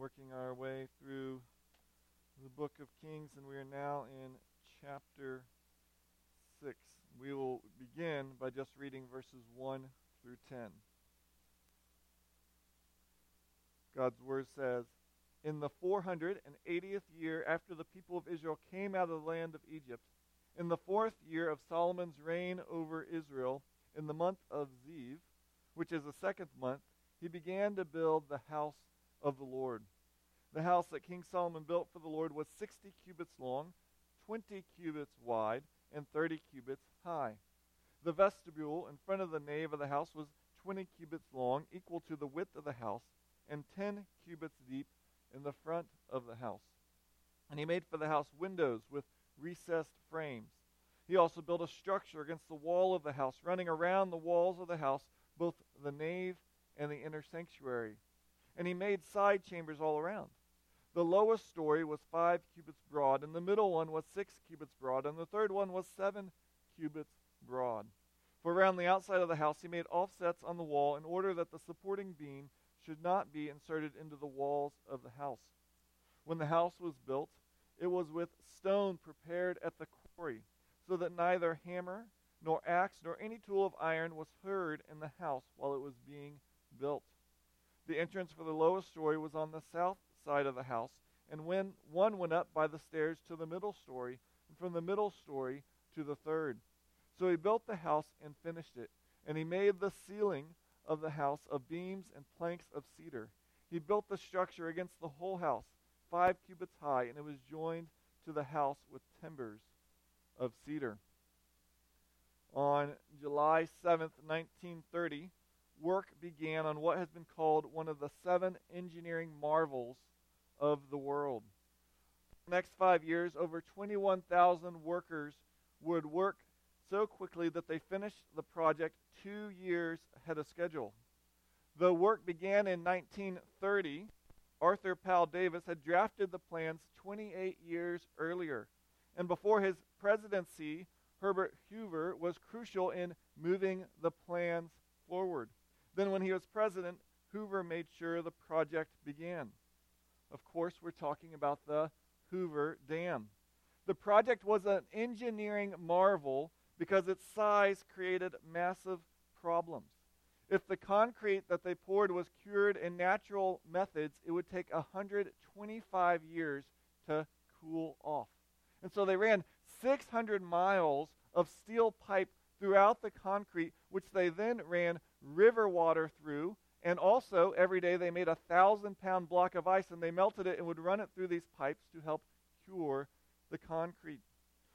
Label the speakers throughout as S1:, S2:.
S1: working our way through the book of Kings, and we are now in chapter 6. We will begin by just reading verses 1 through 10. God's word says, In the 480th year after the people of Israel came out of the land of Egypt, in the fourth year of Solomon's reign over Israel, in the month of Ziv, which is the second month, he began to build the house of the Lord. The house that King Solomon built for the Lord was 60 cubits long, 20 cubits wide, and 30 cubits high. The vestibule in front of the nave of the house was 20 cubits long, equal to the width of the house, and 10 cubits deep in the front of the house. And he made for the house windows with recessed frames. He also built a structure against the wall of the house, running around the walls of the house, both the nave and the inner sanctuary. And he made side chambers all around. The lowest story was five cubits broad, and the middle one was six cubits broad, and the third one was seven cubits broad. For around the outside of the house he made offsets on the wall in order that the supporting beam should not be inserted into the walls of the house. When the house was built, it was with stone prepared at the quarry, so that neither hammer nor axe nor any tool of iron was heard in the house while it was being built. The entrance for the lowest story was on the south side of the house, and when one went up by the stairs to the middle story, and from the middle story to the third. So he built the house and finished it, and he made the ceiling of the house of beams and planks of cedar. He built the structure against the whole house, five cubits high, and it was joined to the house with timbers of cedar. On July 7th, 1930, work began on what has been called one of the seven engineering marvels of the world. the next five years, over 21,000 workers would work so quickly that they finished the project two years ahead of schedule. The work began in 1930. Arthur Powell Davis had drafted the plans 28 years earlier. And before his presidency, Herbert Hoover was crucial in moving the plans forward. Then, when he was president, Hoover made sure the project began. Of course, we're talking about the Hoover Dam. The project was an engineering marvel because its size created massive problems. If the concrete that they poured was cured in natural methods, it would take 125 years to cool off. And so they ran 600 miles of steel pipe throughout the concrete, which they then ran river water through. And also, every day they made a thousand pound block of ice and they melted it and would run it through these pipes to help cure the concrete.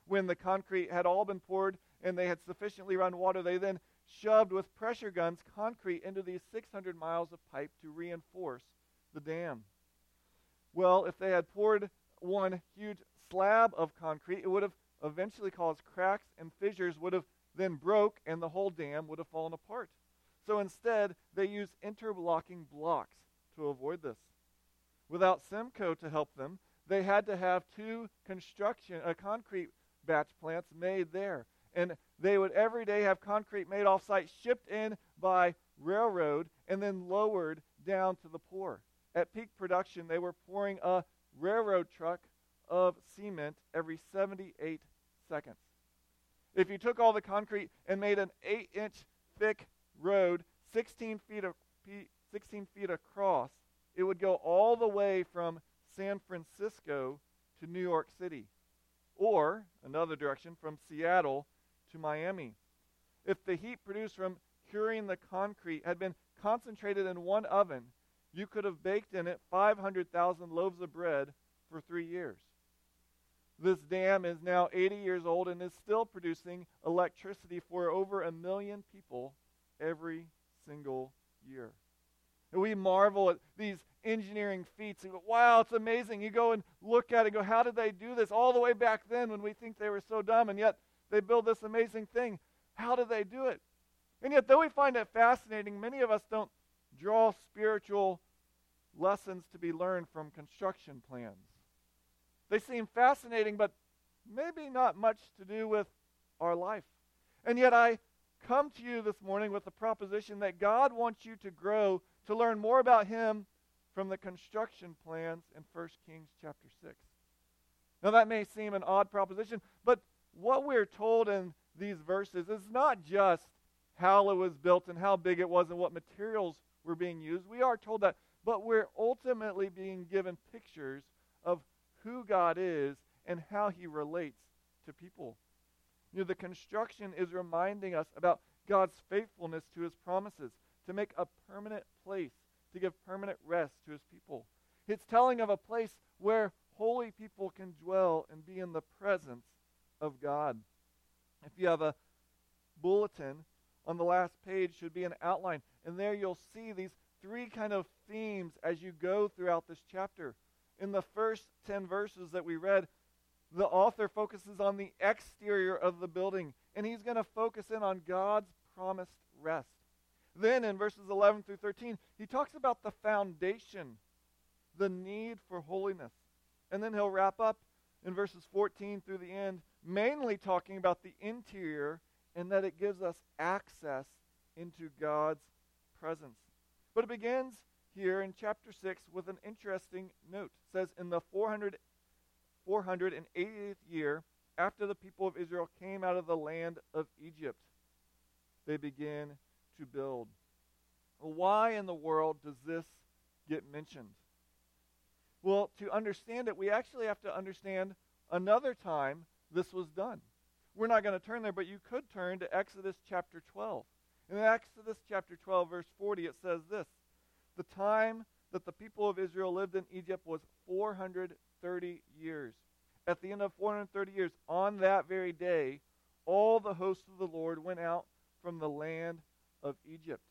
S1: When the concrete had all been poured and they had sufficiently run water, they then shoved with pressure guns concrete into these 600 miles of pipe to reinforce the dam. Well, if they had poured one huge slab of concrete, it would have eventually caused cracks and fissures, would have then broke, and the whole dam would have fallen apart. So instead, they used interlocking blocks to avoid this. Without Semco to help them, they had to have two construction, uh, concrete batch plants made there. And they would every day have concrete made off site, shipped in by railroad, and then lowered down to the pour. At peak production, they were pouring a railroad truck of cement every 78 seconds. If you took all the concrete and made an 8 inch thick road 16 feet, of, 16 feet across, it would go all the way from San Francisco to New York City, or another direction from Seattle to Miami. If the heat produced from curing the concrete had been concentrated in one oven, you could have baked in it 500,000 loaves of bread for three years. This dam is now 80 years old and is still producing electricity for over a million people every single year. And we marvel at these engineering feats and go, wow, it's amazing. You go and look at it go, how did they do this all the way back then when we think they were so dumb and yet they build this amazing thing? How did they do it? And yet, though we find it fascinating, many of us don't draw spiritual lessons to be learned from construction plans. They seem fascinating, but maybe not much to do with our life. And yet, I come to you this morning with the proposition that God wants you to grow, to learn more about Him from the construction plans in 1 Kings chapter 6. Now, that may seem an odd proposition, but what we're told in these verses is not just how it was built and how big it was and what materials were being used. We are told that, but we're ultimately being given pictures of who God is and how he relates to people. Know, the construction is reminding us about God's faithfulness to his promises to make a permanent place, to give permanent rest to his people. It's telling of a place where holy people can dwell and be in the presence of God. If you have a bulletin, on the last page should be an outline. And there you'll see these three kind of themes as you go throughout this chapter. In the first 10 verses that we read, the author focuses on the exterior of the building, and he's going to focus in on God's promised rest. Then in verses 11 through 13, he talks about the foundation, the need for holiness. And then he'll wrap up in verses 14 through the end, mainly talking about the interior and that it gives us access into God's presence. But it begins here in chapter 6 with an interesting note. It says, In the 400, 480th year, after the people of Israel came out of the land of Egypt, they begin to build. Why in the world does this get mentioned? Well, to understand it, we actually have to understand another time this was done. We're not going to turn there, but you could turn to Exodus chapter 12. In Exodus chapter 12, verse 40, it says this The time that the people of Israel lived in Egypt was 430 years. At the end of 430 years, on that very day, all the hosts of the Lord went out from the land of Egypt.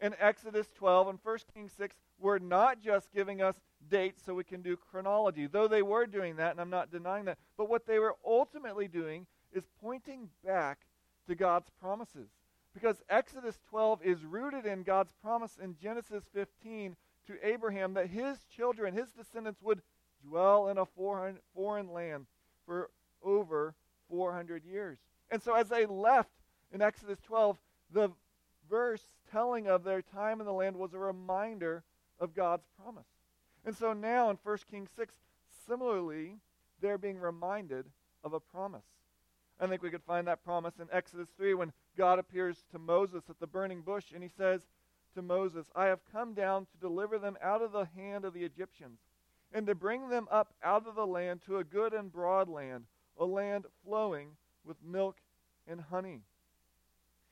S1: In Exodus 12 and 1 Kings 6, we're not just giving us dates so we can do chronology, though they were doing that, and I'm not denying that. But what they were ultimately doing is pointing back to God's promises. Because Exodus 12 is rooted in God's promise in Genesis 15 to Abraham that his children, his descendants, would dwell in a foreign, foreign land for over 400 years. And so as they left in Exodus 12, the verse telling of their time in the land was a reminder of God's promise. And so now in 1 Kings 6, similarly, they're being reminded of a promise. I think we could find that promise in Exodus 3 when God appears to Moses at the burning bush and he says to Moses, I have come down to deliver them out of the hand of the Egyptians and to bring them up out of the land to a good and broad land, a land flowing with milk and honey.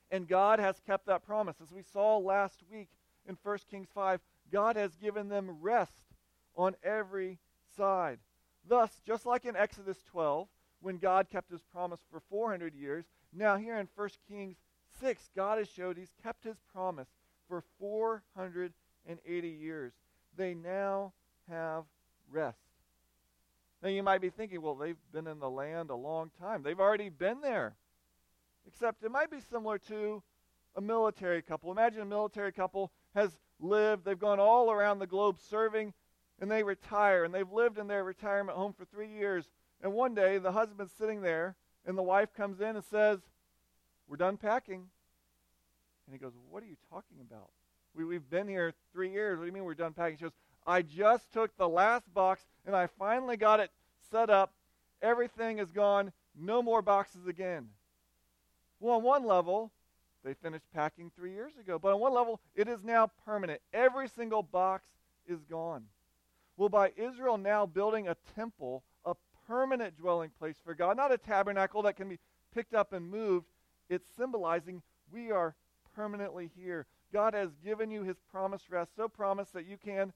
S1: And God has kept that promise. As we saw last week in 1 Kings 5, God has given them rest on every side. Thus, just like in Exodus 12, when God kept his promise for 400 years. Now, here in 1 Kings 6, God has showed he's kept his promise for 480 years. They now have rest. Now, you might be thinking, well, they've been in the land a long time. They've already been there. Except it might be similar to a military couple. Imagine a military couple has lived, they've gone all around the globe serving, and they retire, and they've lived in their retirement home for three years. And one day, the husband's sitting there, and the wife comes in and says, We're done packing. And he goes, What are you talking about? We, we've been here three years. What do you mean we're done packing? She goes, I just took the last box, and I finally got it set up. Everything is gone. No more boxes again. Well, on one level, they finished packing three years ago. But on one level, it is now permanent. Every single box is gone. Well, by Israel now building a temple a permanent dwelling place for God, not a tabernacle that can be picked up and moved. It's symbolizing we are permanently here. God has given you his promised rest, so promised that you can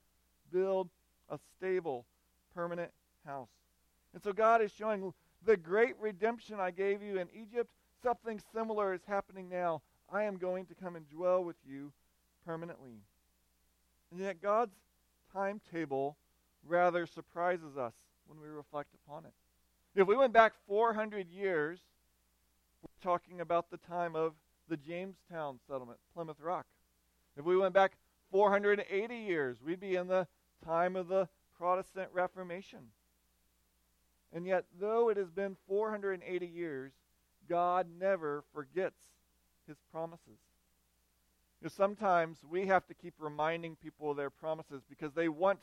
S1: build a stable, permanent house. And so God is showing the great redemption I gave you in Egypt, something similar is happening now. I am going to come and dwell with you permanently. And yet God's timetable rather surprises us when we reflect upon it. If we went back 400 years, we're talking about the time of the Jamestown settlement, Plymouth Rock. If we went back 480 years, we'd be in the time of the Protestant Reformation. And yet, though it has been 480 years, God never forgets his promises. You know, sometimes we have to keep reminding people of their promises because they want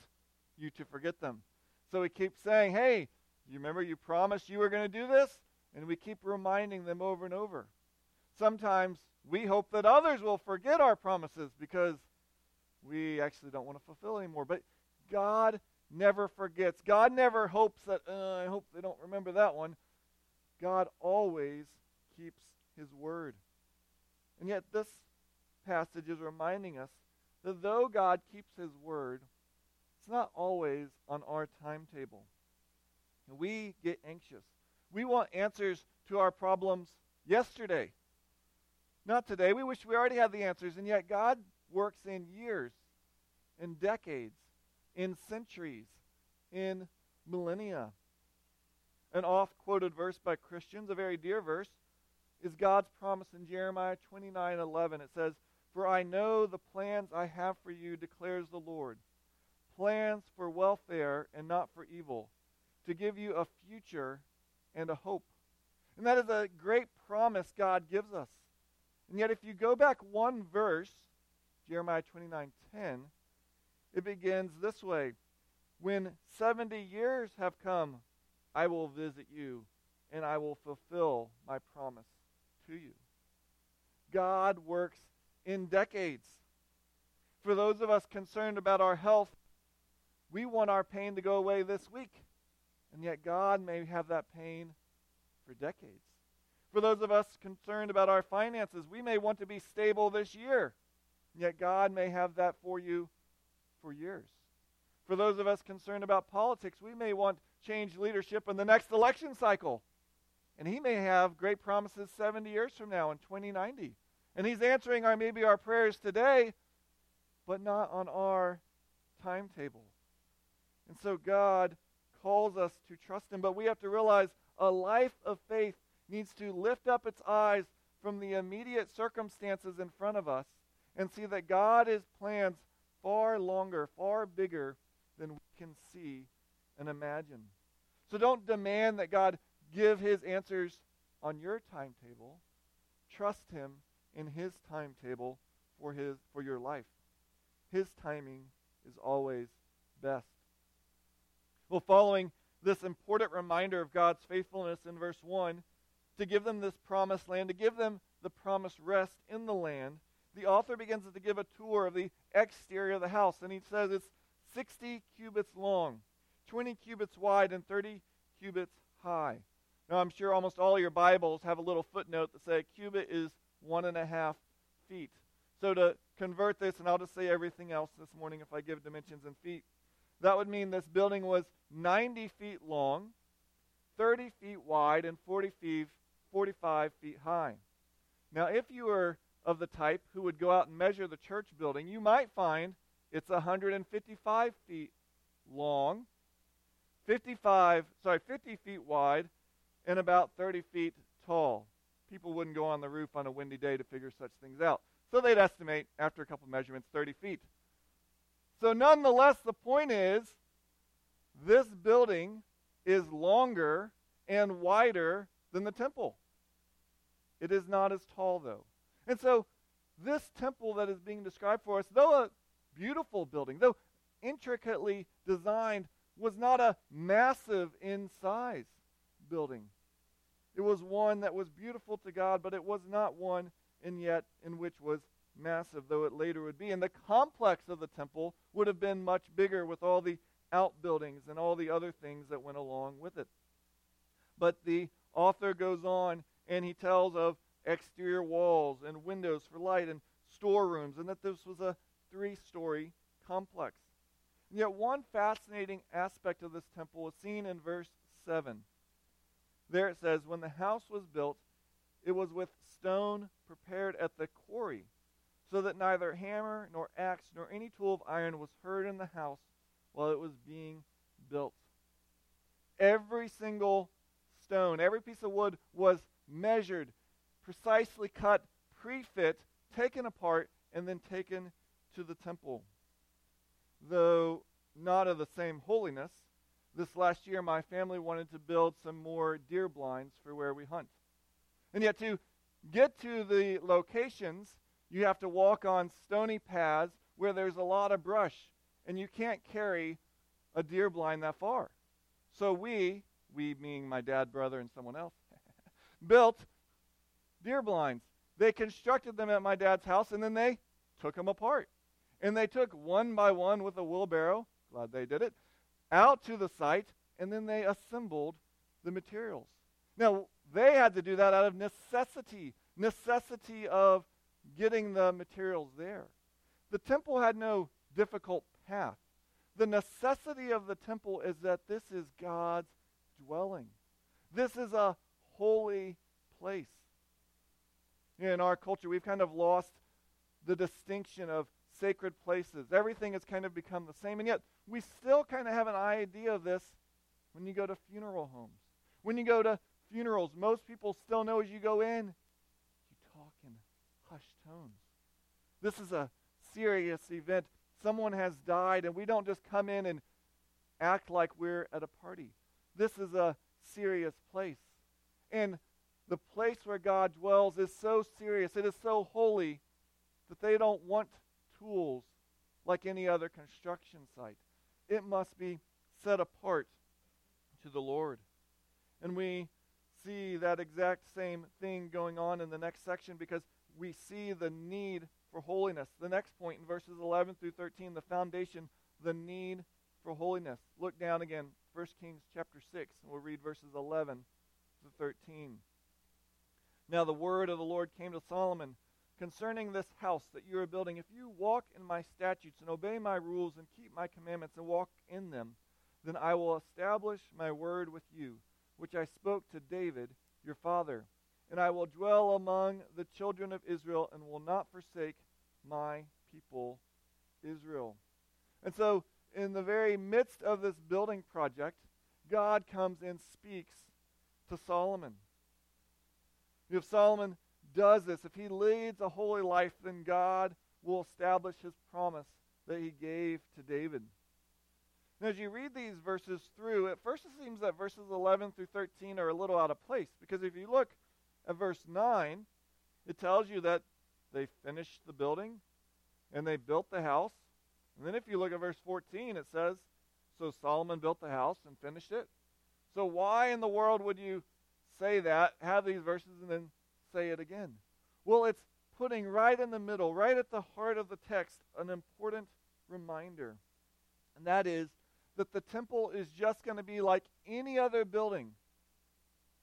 S1: you to forget them. So we keep saying, hey, you remember you promised you were going to do this? And we keep reminding them over and over. Sometimes we hope that others will forget our promises because we actually don't want to fulfill anymore. But God never forgets. God never hopes that, uh, I hope they don't remember that one. God always keeps his word. And yet, this passage is reminding us that though God keeps his word, it's not always on our timetable. We get anxious. We want answers to our problems yesterday, not today. We wish we already had the answers, and yet God works in years, in decades, in centuries, in millennia. An oft quoted verse by Christians, a very dear verse, is God's promise in Jeremiah 29 11. It says, For I know the plans I have for you, declares the Lord plans for welfare and not for evil, to give you a future and a hope. And that is a great promise God gives us. And yet if you go back one verse, Jeremiah 29:10, it begins this way: When 70 years have come, I will visit you and I will fulfill my promise to you. God works in decades. For those of us concerned about our health, we want our pain to go away this week. And yet God may have that pain for decades. For those of us concerned about our finances, we may want to be stable this year. And yet God may have that for you for years. For those of us concerned about politics, we may want change leadership in the next election cycle. And he may have great promises 70 years from now in 2090. And he's answering our maybe our prayers today, but not on our timetable. And so God calls us to trust him, but we have to realize a life of faith needs to lift up its eyes from the immediate circumstances in front of us and see that God has plans far longer, far bigger than we can see and imagine. So don't demand that God give his answers on your timetable. Trust him in his timetable for his for your life. His timing is always best. Well, following this important reminder of God's faithfulness in verse 1, to give them this promised land, to give them the promised rest in the land, the author begins to give a tour of the exterior of the house. And he says it's 60 cubits long, 20 cubits wide, and 30 cubits high. Now, I'm sure almost all your Bibles have a little footnote that say a cubit is one and a half feet. So to convert this, and I'll just say everything else this morning if I give dimensions in feet, that would mean this building was 90 feet long, 30 feet wide, and 40 feet, 45 feet high. Now, if you were of the type who would go out and measure the church building, you might find it's 155 feet long, 55, sorry, 50 feet wide, and about 30 feet tall. People wouldn't go on the roof on a windy day to figure such things out. So they'd estimate, after a couple measurements, 30 feet. So, nonetheless, the point is this building is longer and wider than the temple. It is not as tall, though. And so, this temple that is being described for us, though a beautiful building, though intricately designed, was not a massive in size building. It was one that was beautiful to God, but it was not one, and yet in which was massive, though it later would be. And the complex of the temple would have been much bigger with all the outbuildings and all the other things that went along with it. But the author goes on and he tells of exterior walls and windows for light and storerooms, and that this was a three story complex. And yet, one fascinating aspect of this temple is seen in verse 7. There it says, When the house was built, it was with stone prepared at the quarry so that neither hammer nor axe nor any tool of iron was heard in the house while it was being built. Every single stone, every piece of wood was measured, precisely cut, pre-fit, taken apart, and then taken to the temple. Though not of the same holiness, this last year my family wanted to build some more deer blinds for where we hunt. And yet to get to the locations You have to walk on stony paths where there's a lot of brush, and you can't carry a deer blind that far. So we, we meaning my dad, brother, and someone else, built deer blinds. They constructed them at my dad's house, and then they took them apart. And they took one by one with a wheelbarrow, glad they did it, out to the site, and then they assembled the materials. Now, they had to do that out of necessity, necessity of getting the materials there. The temple had no difficult path. The necessity of the temple is that this is God's dwelling. This is a holy place. In our culture, we've kind of lost the distinction of sacred places. Everything has kind of become the same, and yet we still kind of have an idea of this when you go to funeral homes. When you go to funerals, most people still know as you go in, you talk in hushed tones. This is a serious event. Someone has died, and we don't just come in and act like we're at a party. This is a serious place. And the place where God dwells is so serious, it is so holy that they don't want tools like any other construction site. It must be set apart to the Lord. And we see that exact same thing going on in the next section because we see the need for holiness. The next point in verses 11 through 13, the foundation, the need for holiness. Look down again, 1 Kings chapter 6, and we'll read verses 11 to 13. Now the word of the Lord came to Solomon concerning this house that you are building. If you walk in my statutes and obey my rules and keep my commandments and walk in them, then I will establish my word with you, which I spoke to David your father. And I will dwell among the children of Israel and will not forsake my people Israel. And so, in the very midst of this building project, God comes and speaks to Solomon. If Solomon does this, if he leads a holy life, then God will establish his promise that he gave to David. And as you read these verses through, at first it seems that verses 11 through 13 are a little out of place. Because if you look at verse 9, it tells you that they finished the building and they built the house. And then if you look at verse 14, it says, So Solomon built the house and finished it. So why in the world would you say that, have these verses, and then say it again? Well, it's putting right in the middle, right at the heart of the text, an important reminder. And that is that the temple is just going to be like any other building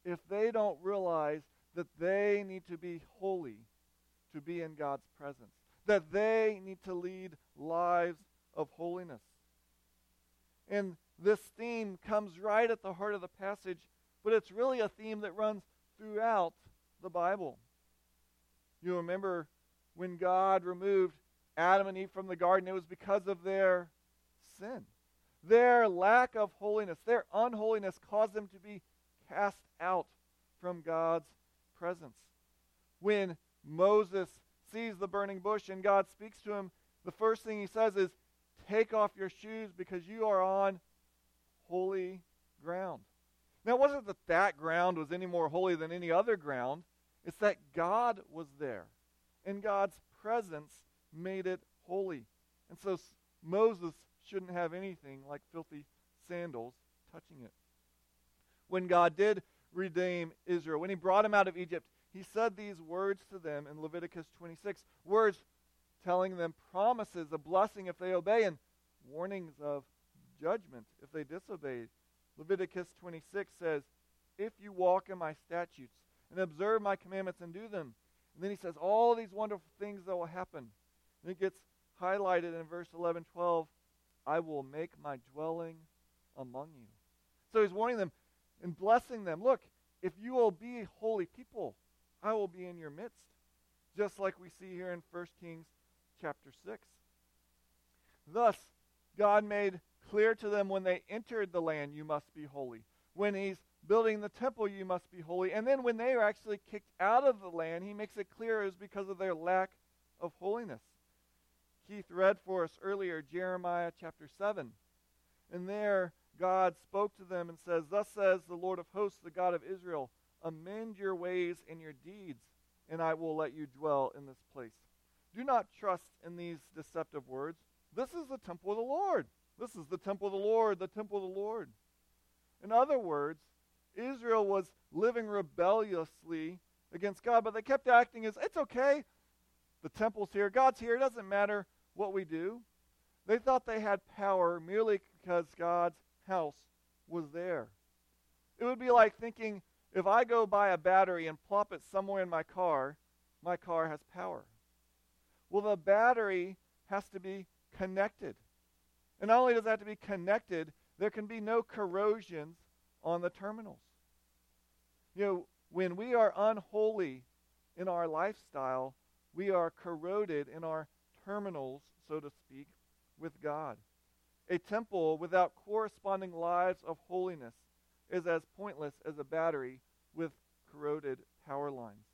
S1: if they don't realize that they need to be holy to be in God's presence, that they need to lead lives of holiness. And this theme comes right at the heart of the passage, but it's really a theme that runs throughout the Bible. You remember when God removed Adam and Eve from the garden, it was because of their sin. Their lack of holiness, their unholiness caused them to be cast out from God's presence. When Moses sees the burning bush and God speaks to him, the first thing he says is, Take off your shoes because you are on holy ground. Now, it wasn't that that ground was any more holy than any other ground, it's that God was there. And God's presence made it holy. And so Moses shouldn't have anything like filthy sandals touching it. When God did redeem Israel, when he brought him out of Egypt, he said these words to them in Leviticus 26 words telling them promises of blessing if they obey and warnings of judgment if they disobey. Leviticus 26 says, If you walk in my statutes and observe my commandments and do them. And then he says, All these wonderful things that will happen. And it gets highlighted in verse 11 12 I will make my dwelling among you. So he's warning them and blessing them. Look, if you will be holy people, I will be in your midst. Just like we see here in 1 Kings chapter 6. Thus, God made clear to them when they entered the land, you must be holy. When he's building the temple, you must be holy. And then when they are actually kicked out of the land, he makes it clear it is because of their lack of holiness. Keith read for us earlier Jeremiah chapter 7. And there, God spoke to them and says, Thus says the Lord of hosts, the God of Israel, amend your ways and your deeds, and I will let you dwell in this place. Do not trust in these deceptive words. This is the temple of the Lord. This is the temple of the Lord, the temple of the Lord. In other words, Israel was living rebelliously against God, but they kept acting as it's okay. The temple's here, God's here, it doesn't matter what we do. They thought they had power merely because God's house was there. It would be like thinking if I go buy a battery and plop it somewhere in my car, my car has power. Well, the battery has to be connected. And not only does it have to be connected, there can be no corrosions on the terminals. You know, when we are unholy in our lifestyle, we are corroded in our terminals, so to speak, with God. A temple without corresponding lives of holiness is as pointless as a battery with corroded power lines.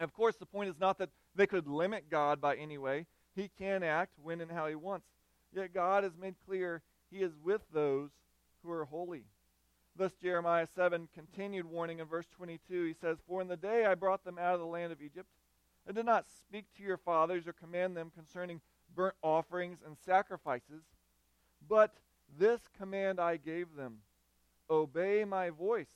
S1: Of course, the point is not that they could limit God by any way. He can act when and how he wants. Yet God has made clear he is with those who are holy. Thus, Jeremiah 7 continued warning in verse 22. He says, For in the day I brought them out of the land of Egypt, I did not speak to your fathers or command them concerning burnt offerings and sacrifices, but this command I gave them Obey my voice,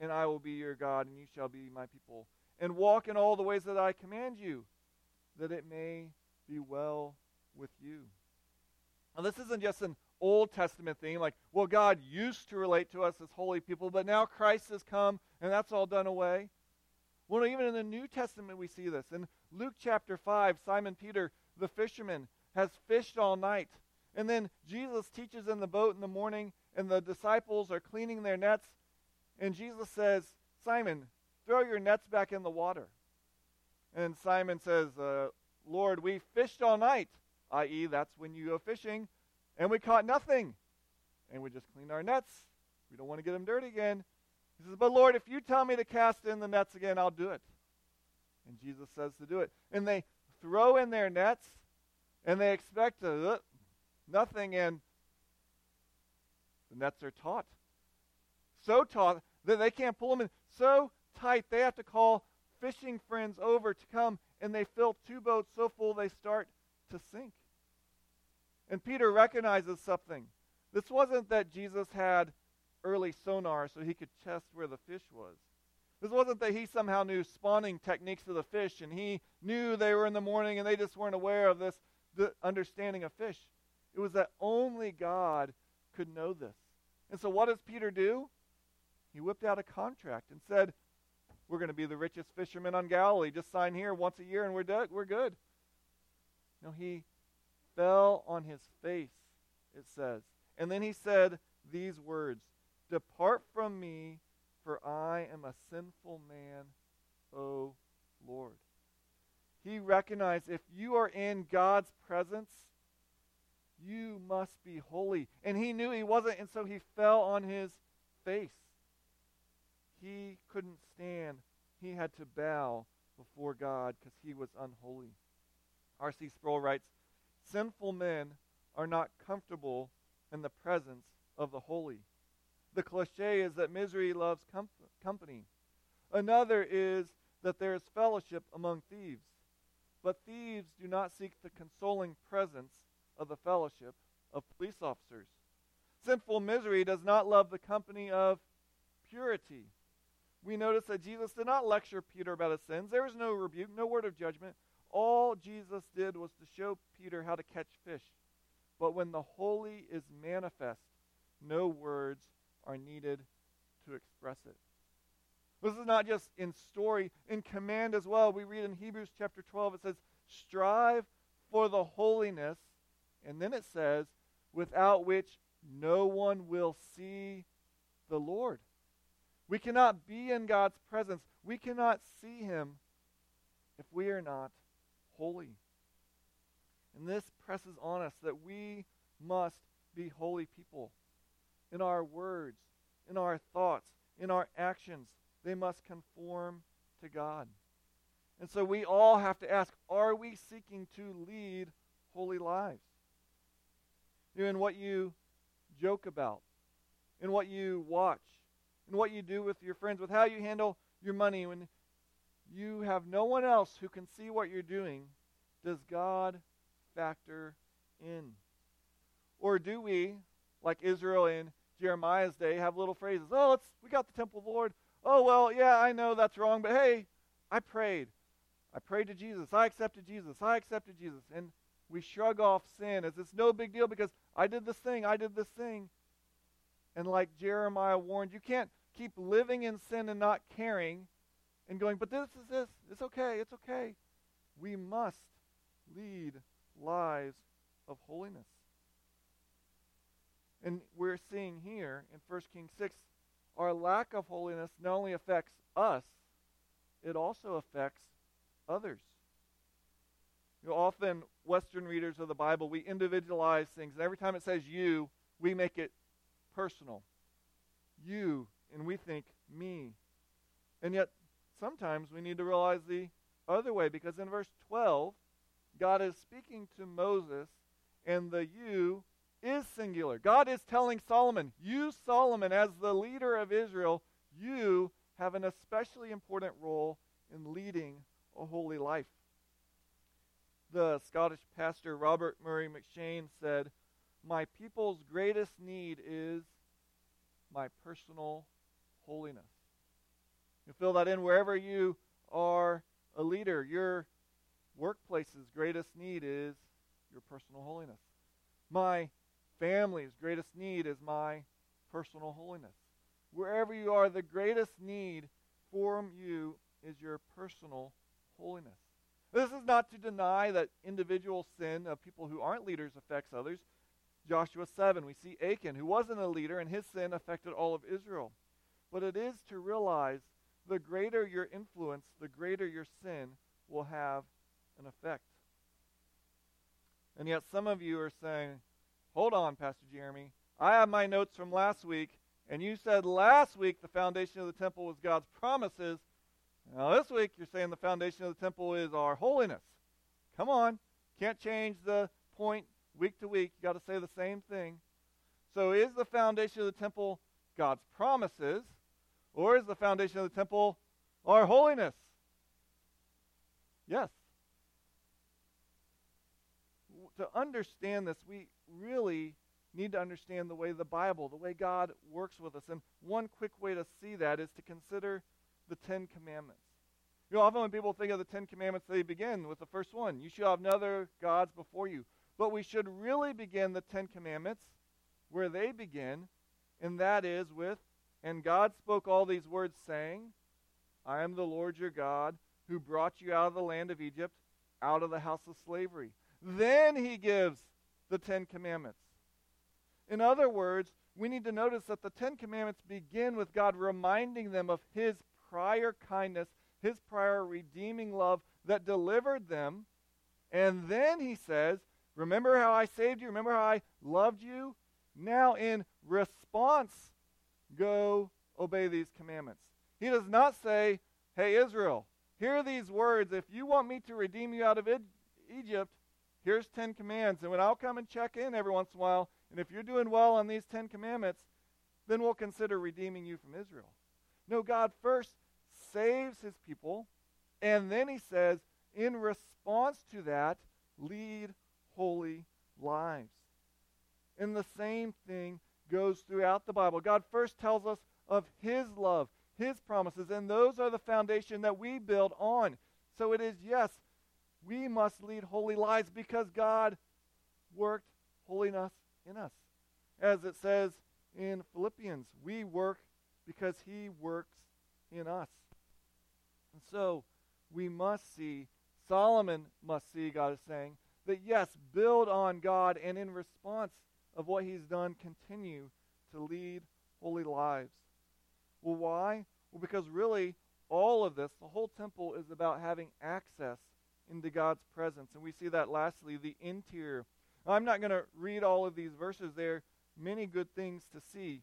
S1: and I will be your God, and you shall be my people. And walk in all the ways that I command you, that it may be well with you. Now, this isn't just an Old Testament theme, like, well, God used to relate to us as holy people, but now Christ has come and that's all done away. Well, even in the New Testament, we see this. In Luke chapter 5, Simon Peter, the fisherman, has fished all night. And then Jesus teaches in the boat in the morning, and the disciples are cleaning their nets. And Jesus says, Simon, throw your nets back in the water. And Simon says, uh, Lord, we fished all night, i.e., that's when you go fishing and we caught nothing. And we just cleaned our nets. We don't want to get them dirty again. He says, But Lord, if you tell me to cast in the nets again, I'll do it. And Jesus says to do it. And they throw in their nets, and they expect uh, nothing, and the nets are taut. So taut that they can't pull them in. So tight, they have to call fishing friends over to come, and they fill two boats so full they start to sink. And Peter recognizes something. This wasn't that Jesus had early sonar so he could test where the fish was. This wasn't that he somehow knew spawning techniques of the fish and he knew they were in the morning and they just weren't aware of this understanding of fish. It was that only God could know this. And so what does Peter do? He whipped out a contract and said, We're going to be the richest fishermen on Galilee. Just sign here once a year and we're, de- we're good. No, he fell on his face, it says. And then he said these words Depart from me, for I am a sinful man, O Lord. He recognized if you are in God's presence, you must be holy. And he knew he wasn't, and so he fell on his face. He couldn't stand. He had to bow before God because he was unholy. R.C. Sproul writes Sinful men are not comfortable in the presence of the holy. The cliche is that misery loves com- company. Another is that there is fellowship among thieves. But thieves do not seek the consoling presence of the fellowship of police officers. Sinful misery does not love the company of purity. We notice that Jesus did not lecture Peter about his sins. There was no rebuke, no word of judgment. All Jesus did was to show Peter how to catch fish. But when the holy is manifest, no words are needed to express it. This is not just in story, in command as well. We read in Hebrews chapter 12, it says, Strive for the holiness, and then it says, without which no one will see the Lord. We cannot be in God's presence. We cannot see him if we are not holy. And this presses on us that we must be holy people. In our words, in our thoughts, in our actions, they must conform to God. And so we all have to ask are we seeking to lead holy lives? In what you joke about, in what you watch, in what you do with your friends, with how you handle your money when you have no one else who can see what you're doing does God factor in? Or do we, like Israel in Jeremiah's day, have little phrases? Oh, let's, we got the temple of the Lord. Oh, well, yeah, I know that's wrong, but hey, I prayed. I prayed to Jesus. I accepted Jesus. I accepted Jesus. And we shrug off sin as it's no big deal because I did this thing. I did this thing. And like Jeremiah warned, you can't keep living in sin and not caring and going, but this is this. It's okay. It's okay. We must lead lives of holiness. And we're seeing here in 1 Kings 6, our lack of holiness not only affects us, it also affects others. You know, often, Western readers of the Bible, we individualize things, and every time it says you, we make it personal. You, and we think me. And yet, sometimes we need to realize the other way, because in verse 12, God is speaking to Moses, and the you is singular. God is telling Solomon, You, Solomon, as the leader of Israel, you have an especially important role in leading a holy life. The Scottish pastor Robert Murray M'Cheyne said, My people's greatest need is my personal holiness. You fill that in wherever you are a leader. Your workplace's greatest need is your personal holiness. My family's greatest need is my personal holiness. Wherever you are, the greatest need for you is your personal holiness. This is not to deny that individual sin of people who aren't leaders affects others. Joshua 7, we see Achan, who wasn't a leader, and his sin affected all of Israel. But it is to realize the greater your influence, the greater your sin will have an effect. And yet, some of you are saying, Hold on, Pastor Jeremy. I have my notes from last week, and you said last week the foundation of the temple was God's promises. Now, this week you're saying the foundation of the temple is our holiness. Come on. Can't change the point week to week. you got to say the same thing. So, is the foundation of the temple God's promises, or is the foundation of the temple our holiness? Yes. To understand this, we really need to understand the way the Bible, the way God works with us. And one quick way to see that is to consider the Ten Commandments. You know, often when people think of the Ten Commandments, they begin with the first one You shall have no other gods before you. But we should really begin the Ten Commandments where they begin, and that is with, And God spoke all these words, saying, I am the Lord your God, who brought you out of the land of Egypt, out of the house of slavery. Then he gives the Ten Commandments. In other words, we need to notice that the Ten Commandments begin with God reminding them of his prior kindness, his prior redeeming love that delivered them. And then he says, Remember how I saved you? Remember how I loved you? Now, in response, go obey these commandments. He does not say, Hey, Israel, hear these words. If you want me to redeem you out of Egypt, here's 10 commands. And when I'll come and check in every once in a while, and if you're doing well on these 10 commandments, then we'll consider redeeming you from Israel. No, God first saves his people, and then he says, in response to that, lead holy lives. And the same thing goes throughout the Bible. God first tells us of his love, his promises, and those are the foundation that we build on. So it is, yes, we must lead holy lives because God worked holiness in us. As it says in Philippians, we work because he works in us. And so we must see, Solomon must see, God is saying, that yes, build on God and in response of what he's done, continue to lead holy lives. Well, why? Well, because really, all of this, the whole temple is about having access into God's presence. And we see that lastly, the interior. Now, I'm not going to read all of these verses. There many good things to see.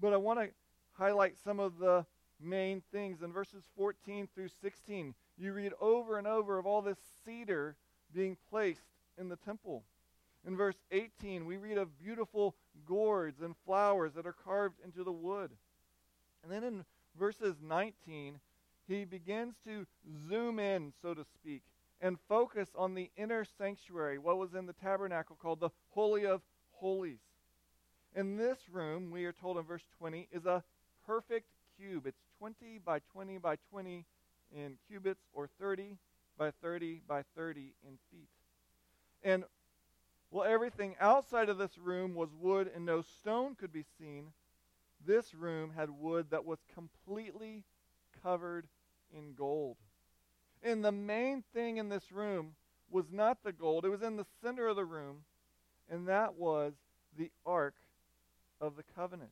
S1: But I want to highlight some of the main things. In verses 14 through 16, you read over and over of all this cedar being placed in the temple. In verse 18, we read of beautiful gourds and flowers that are carved into the wood. And then in verses 19, he begins to zoom in, so to speak, and focus on the inner sanctuary, what was in the tabernacle called the Holy of Holies. In this room, we are told in verse 20, is a perfect cube. It's 20 by 20 by 20 in cubits, or 30 by 30 by 30 in feet. And well, everything outside of this room was wood and no stone could be seen. This room had wood that was completely covered in gold. And the main thing in this room was not the gold, it was in the center of the room, and that was the Ark of the Covenant.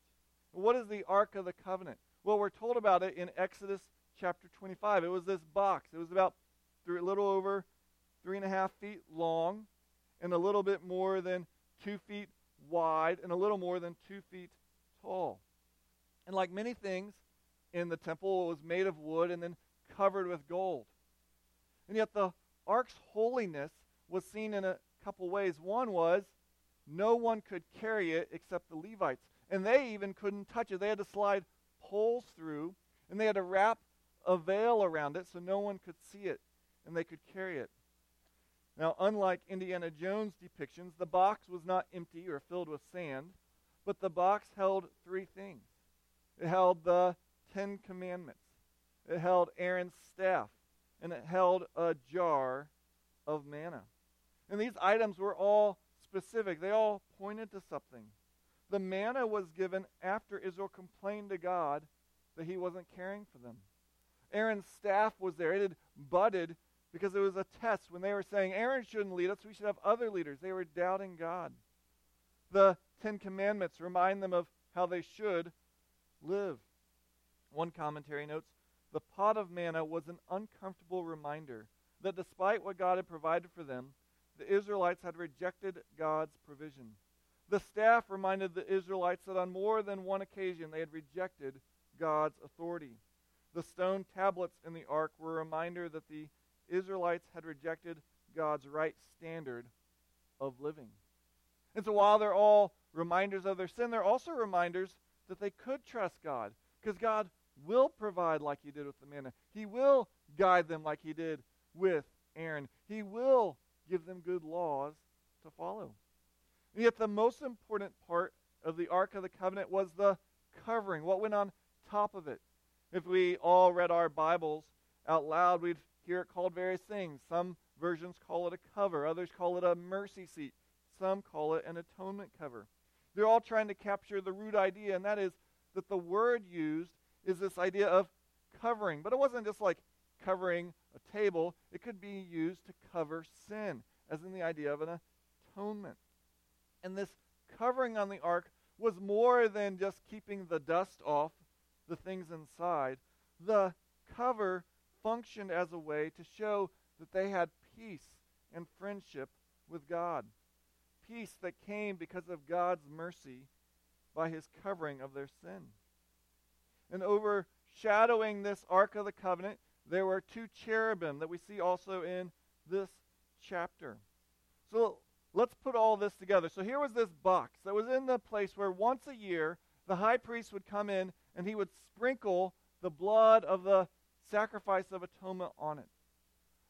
S1: What is the Ark of the Covenant? Well, we're told about it in Exodus chapter 25. It was this box. It was about three, a little over three and a half feet long and a little bit more than two feet wide and a little more than two feet tall. And like many things in the temple, it was made of wood and then covered with gold. And yet the ark's holiness was seen in a couple ways. One was no one could carry it except the Levites. And they even couldn't touch it. They had to slide poles through, and they had to wrap a veil around it so no one could see it and they could carry it. Now, unlike Indiana Jones depictions, the box was not empty or filled with sand, but the box held three things. It held the Ten Commandments, it held Aaron's staff, and it held a jar of manna. And these items were all specific, they all pointed to something. The manna was given after Israel complained to God that he wasn't caring for them. Aaron's staff was there. It had budded because it was a test when they were saying, Aaron shouldn't lead us, we should have other leaders. They were doubting God. The Ten Commandments remind them of how they should live. One commentary notes the pot of manna was an uncomfortable reminder that despite what God had provided for them, the Israelites had rejected God's provision. The staff reminded the Israelites that on more than one occasion they had rejected God's authority. The stone tablets in the ark were a reminder that the Israelites had rejected God's right standard of living. And so while they're all reminders of their sin, they're also reminders that they could trust God because God will provide like he did with the manna. He will guide them like he did with Aaron. He will give them good laws to follow. And yet the most important part of the Ark of the Covenant was the covering, what went on top of it. If we all read our Bibles out loud, we'd hear it called various things. Some versions call it a cover, others call it a mercy seat, some call it an atonement cover. They're all trying to capture the root idea, and that is that the word used is this idea of covering. But it wasn't just like covering a table, it could be used to cover sin, as in the idea of an atonement. And this covering on the ark was more than just keeping the dust off the things inside. The cover functioned as a way to show that they had peace and friendship with God. Peace that came because of God's mercy by his covering of their sin. And overshadowing this Ark of the Covenant, there were two cherubim that we see also in this chapter. So let's put all this together. So here was this box that was in the place where once a year the high priest would come in and he would sprinkle the blood of the sacrifice of atonement on it.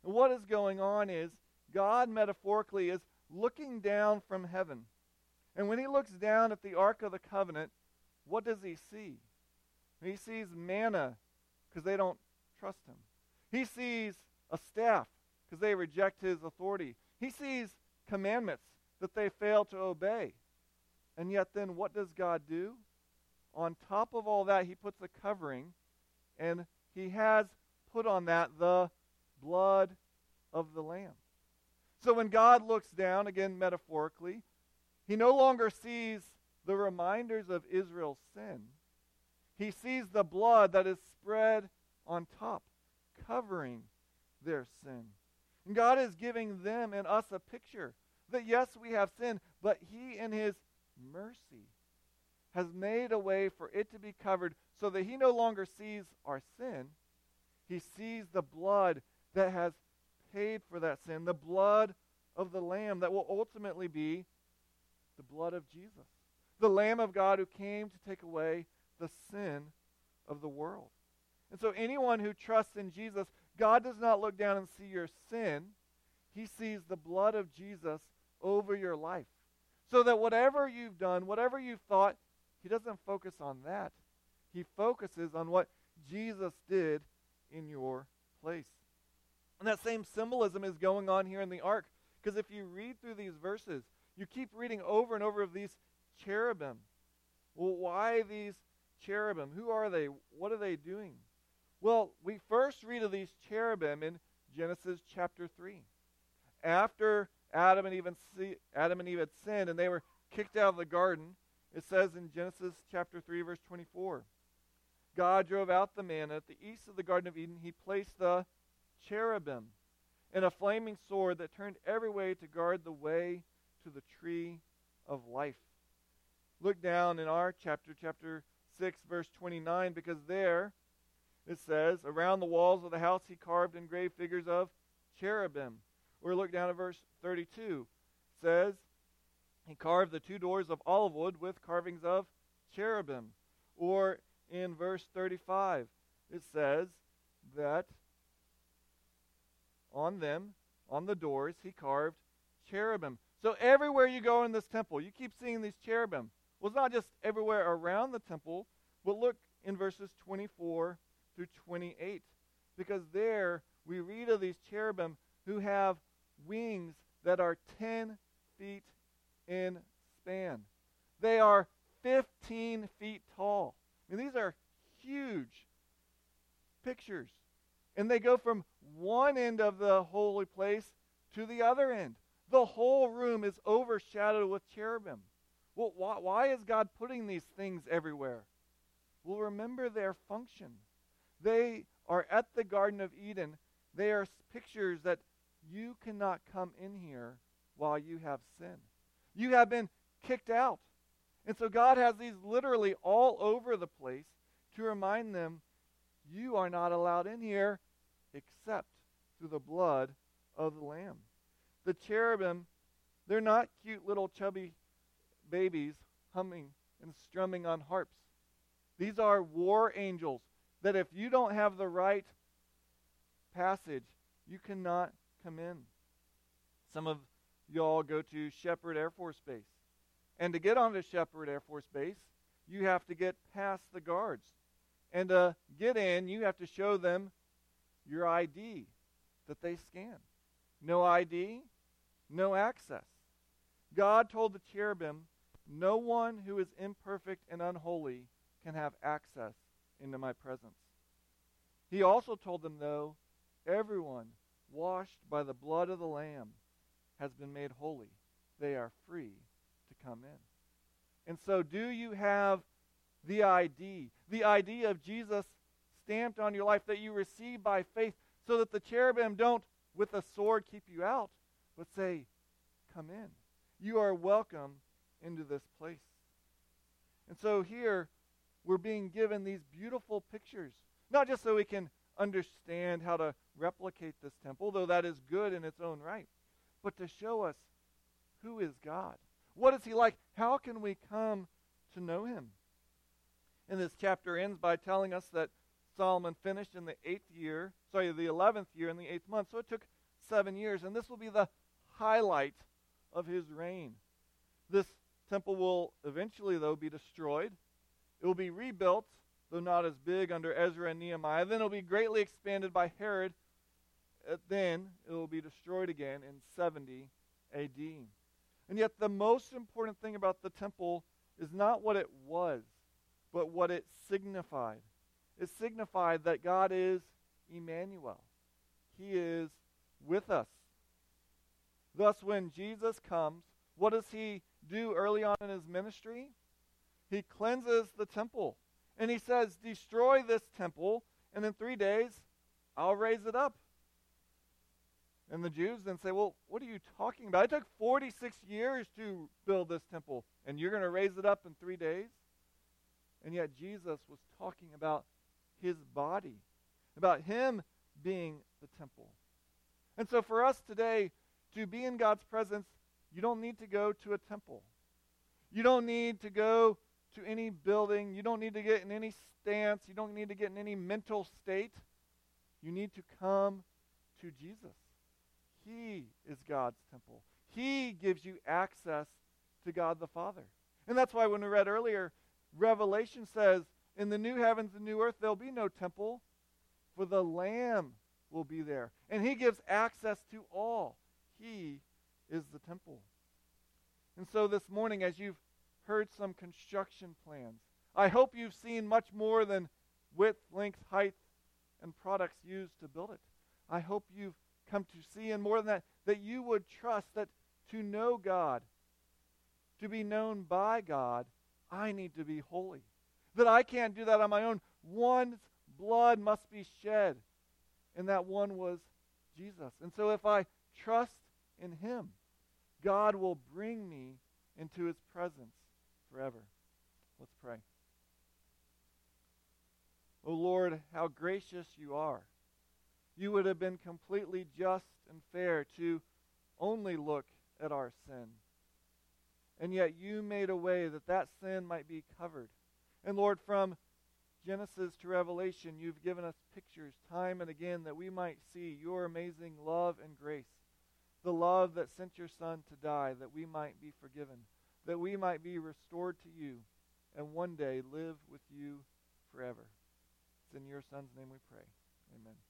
S1: And what is going on is God metaphorically is looking down from heaven. And when he looks down at the Ark of the Covenant, what does he see? He sees manna because they don't trust him. He sees a staff because they reject his authority. He sees commandments that they fail to obey. And yet, then, what does God do? On top of all that, he puts a covering, and he has put on that the blood of the Lamb. So when God looks down, again metaphorically, he no longer sees the reminders of Israel's sin he sees the blood that is spread on top, covering their sin. And God is giving them and us a picture that yes, we have sin, but He, in His mercy, has made a way for it to be covered so that He no longer sees our sin. He sees the blood that has paid for that sin, the blood of the Lamb that will ultimately be the blood of Jesus, the Lamb of God who came to take away the sin of the world. And so, anyone who trusts in Jesus, God does not look down and see your sin. he sees the blood of Jesus over your life. So that whatever you've done, whatever you've thought, he doesn't focus on that. He focuses on what Jesus did in your place. And that same symbolism is going on here in the ark. Because if you read through these verses, you keep reading over and over of these cherubim. Well, why these cherubim? Who are they? What are they doing? Well, we first read of these cherubim in Genesis chapter 3. After Adam and Eve, Adam and Eve had sinned and they were kicked out of the garden, it says in Genesis chapter 3, verse 24 God drove out the man, and at the east of the Garden of Eden, he placed the cherubim and a flaming sword that turned every way to guard the way to the tree of life. Look down in our chapter, chapter 6, verse 29, because there it says, Around the walls of the house he carved engraved figures of cherubim. Or look down at verse 32. It says, He carved the two doors of olive wood with carvings of cherubim. Or in verse 35, it says that on them, on the doors, he carved cherubim. So everywhere you go in this temple, you keep seeing these cherubim. Well, it's not just everywhere around the temple, but look in verses 24 through 28. Because there we read of these cherubim who have wings that are 10 feet in span. They are 15 feet tall. I mean, these are huge pictures. And they go from one end of the holy place to the other end. The whole room is overshadowed with cherubim. Well, why, why is God putting these things everywhere? Well, remember their function. They are at the Garden of Eden. They are pictures that you cannot come in here while you have sin. You have been kicked out. And so God has these literally all over the place to remind them you are not allowed in here except through the blood of the Lamb. The cherubim, they're not cute little chubby babies humming and strumming on harps. These are war angels that if you don't have the right passage, you cannot come in. Some of y'all go to Sheppard Air Force Base. And to get onto Sheppard Air Force Base, you have to get past the guards. And to get in, you have to show them your ID that they scan. No ID, no access. God told the cherubim, No one who is imperfect and unholy can have access into my presence. He also told them, though, everyone washed by the blood of the Lamb has been made holy. They are free to come in. And so, do you have the ID, the ID of Jesus stamped on your life that you receive by faith, so that the cherubim don't, with a sword, keep you out, but say, Come in. You are welcome into this place. And so here, we're being given these beautiful pictures, not just so we can understand how to replicate this temple, though that is good in its own right, but to show us who is God. What is he like? How can we come to know him? And this chapter ends by telling us that Solomon finished in the eighth year, sorry, the eleventh year in the eighth month. So it took seven years, and this will be the highlight of his reign. This temple will eventually, though, be destroyed. It will be rebuilt, though not as big under Ezra and Nehemiah. Then it will be greatly expanded by Herod. Uh, then it will be destroyed again in 70 AD. And yet, the most important thing about the temple is not what it was, but what it signified. It signified that God is Emmanuel. He is with us. Thus, when Jesus comes, what does he do early on in his ministry? He cleanses the temple. And he says, Destroy this temple, and in three days, I'll raise it up. And the Jews then say, Well, what are you talking about? It took 46 years to build this temple, and you're going to raise it up in three days? And yet, Jesus was talking about his body, about him being the temple. And so, for us today, to be in God's presence, you don't need to go to a temple. You don't need to go to any building. You don't need to get in any stance. You don't need to get in any mental state. You need to come to Jesus. He is God's temple. He gives you access to God the Father. And that's why when we read earlier, Revelation says, in the new heavens and new earth, there'll be no temple, for the Lamb will be there. And He gives access to all. He is the temple. And so this morning, as you've heard some construction plans, I hope you've seen much more than width, length, height, and products used to build it. I hope you've come to see, and more than that, that you would trust that to know God, to be known by God, I need to be holy. That I can't do that on my own. One's blood must be shed, and that one was Jesus. And so if I trust in Him, God will bring me into His presence forever. Let's pray. O oh Lord, how gracious you are. You would have been completely just and fair to only look at our sin. And yet you made a way that that sin might be covered. And Lord, from Genesis to Revelation, you've given us pictures time and again that we might see your amazing love and grace. The love that sent your Son to die, that we might be forgiven, that we might be restored to you, and one day live with you forever. It's in your Son's name we pray. Amen.